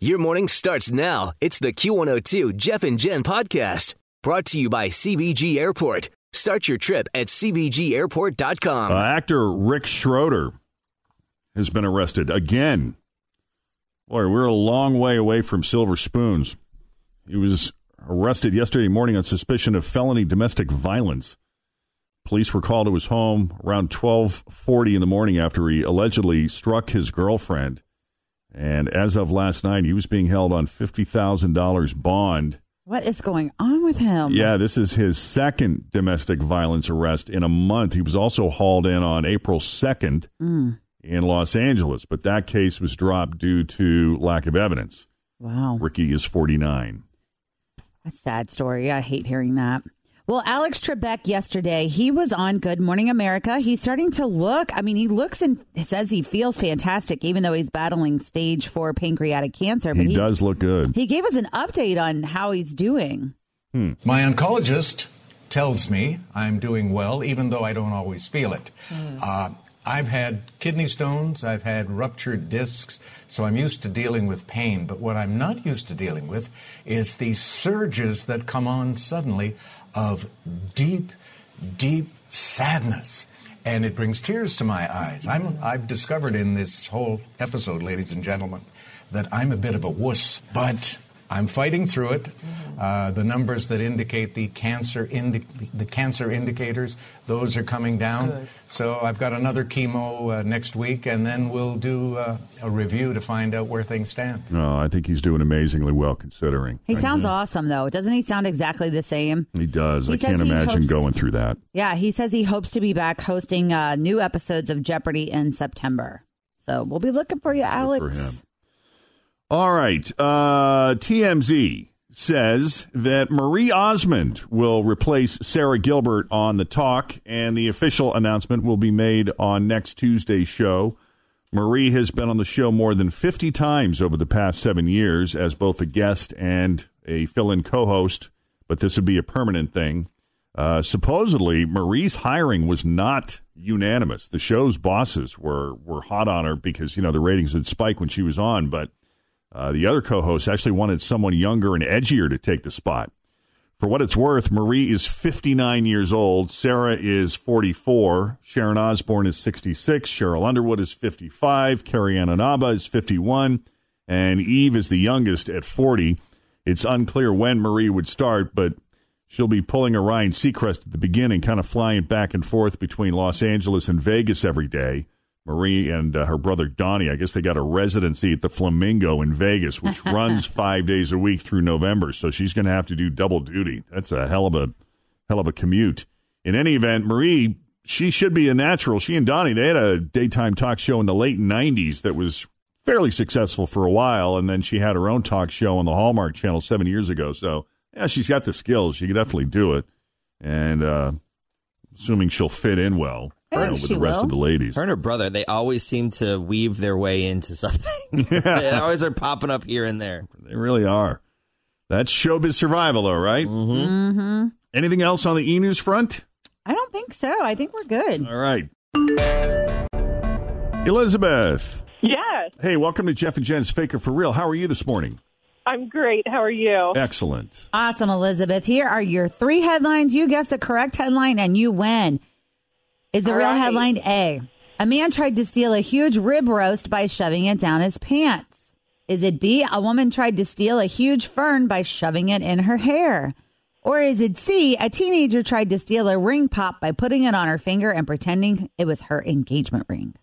Your morning starts now. It's the Q102 Jeff and Jen podcast brought to you by CVG Airport. Start your trip at CVGAirport.com. Uh, actor Rick Schroder has been arrested again. Boy, we're a long way away from silver spoons. He was arrested yesterday morning on suspicion of felony domestic violence. Police were called to his home around 12:40 in the morning after he allegedly struck his girlfriend. And as of last night, he was being held on $50,000 bond. What is going on with him? Yeah, this is his second domestic violence arrest in a month. He was also hauled in on April 2nd Mm. in Los Angeles, but that case was dropped due to lack of evidence. Wow. Ricky is 49. A sad story. I hate hearing that. Well, Alex Trebek yesterday, he was on Good Morning America. He's starting to look, I mean, he looks and says he feels fantastic, even though he's battling stage four pancreatic cancer. But He, does look good. He gave us an update on how he's doing. My oncologist tells me I'm doing well, even though I don't always feel it. Uh, I've had kidney stones, I've had ruptured discs, so I'm used to dealing with pain. But what I'm not used to dealing with is these surges that come on suddenly of deep, deep sadness. And it brings tears to my eyes. I'm, I've discovered in this whole episode, ladies and gentlemen, that I'm a bit of a wuss, but I'm fighting through it. Uh, the numbers that indicate the cancer indi- the cancer indicators, those are coming down. So I've got another chemo uh, next week, and then we'll do uh, a review to find out where things stand. No, I think he's doing amazingly well considering. He sounds awesome, though. Doesn't he sound exactly the same? He does. He I can't imagine hopes- going through that. Yeah, he says he hopes to be back hosting uh, new episodes of Jeopardy in September. So we'll be looking for you, Alex. for him. All right. Uh, TMZ says that Marie Osmond will replace Sara Gilbert on the talk, and the official announcement will be made on next Tuesday's show. Marie has been on the show more than 50 times over the past seven years as both a guest and a fill in co host, but this would be a permanent thing. Uh, supposedly, Marie's hiring was not unanimous. The show's bosses were, were hot on her because, you know, the ratings would spike when she was on, but uh, the other co hosts actually wanted someone younger and edgier to take the spot. For what it's worth, Marie is 59 years old. Sara is 44. Sharon Osbourne is 66. Sheryl Underwood is 55. Carrie Ann Inaba is 51. And Eve is the youngest at 40. It's unclear when Marie would start, but she'll be pulling a Ryan Seacrest at the beginning, kind of flying back and forth between Los Angeles and Vegas every day. Marie and uh, her brother Donnie, I guess they got a residency at the Flamingo in Vegas, which runs five days a week through November. So she's going to have to do double duty. That's a hell of a hell of a commute. In any event, Marie, she should be a natural. She and Donnie, they had a daytime talk show in the late '90s that was fairly successful for a while, and then she had her own talk show on the Hallmark Channel seven years ago. So yeah, she's got the skills. She can definitely do it, and uh, assuming she'll fit in well you know, with she the rest will. of the ladies. Her and her brother, they always seem to weave their way into something. they always are popping up here and there. They really are. That's showbiz survival, though, right? Mm-hmm. Anything else on the e news front? I don't think so. I think we're good. All right. Elizabeth. Yes, Hey, welcome to Jeff and Jen's Faker for Real. How are you this morning? I'm great. How are you? Excellent. Awesome, Elizabeth. Here are your three headlines. You guess the correct headline and you win. Is the All real right. headline A? A man tried to steal a huge rib roast by shoving it down his pants. Is it B, a woman tried to steal a huge fern by shoving it in her hair? Or is it C, a teenager tried to steal a ring pop by putting it on her finger and pretending it was her engagement ring?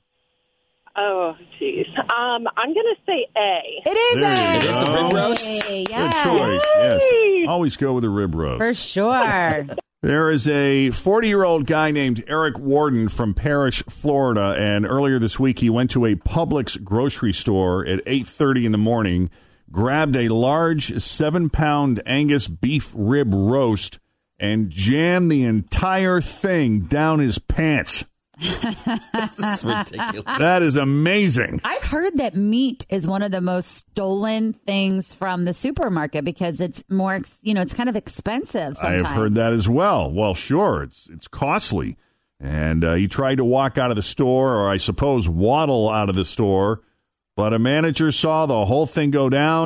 Oh, jeez. Um, I'm going to say A. It is There A. It is the rib go. roast. Good Yes, choice. Yes. Always go with the rib roast. for sure. There is a 40 year old guy named Eric Warden from Parrish, Florida, and earlier this week he went to a Publix grocery store at 8:30 in the morning, grabbed a large seven pound Angus beef rib roast, and jammed the entire thing down his pants. It's ridiculous. That is amazing. I've heard that meat is one of the most stolen things from the supermarket because it's more, you know, it's kind of expensive. I have heard that as well. Well, sure, it's it's costly. And uh, he tried to walk out of the store, or I suppose waddle out of the store, but a manager saw the whole thing go down.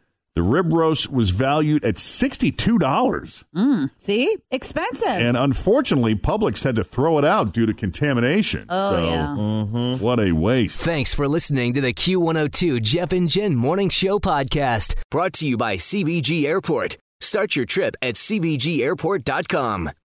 The rib roast was valued at $62. Mm, see? Expensive. And unfortunately, Publix had to throw it out due to contamination. oh, So, yeah. Mm-hmm. What a waste. Thanks for listening to the Q102 Jeff and Jen Morning Show podcast, brought to you by CVG Airport. Start your trip at CVGAirport.com.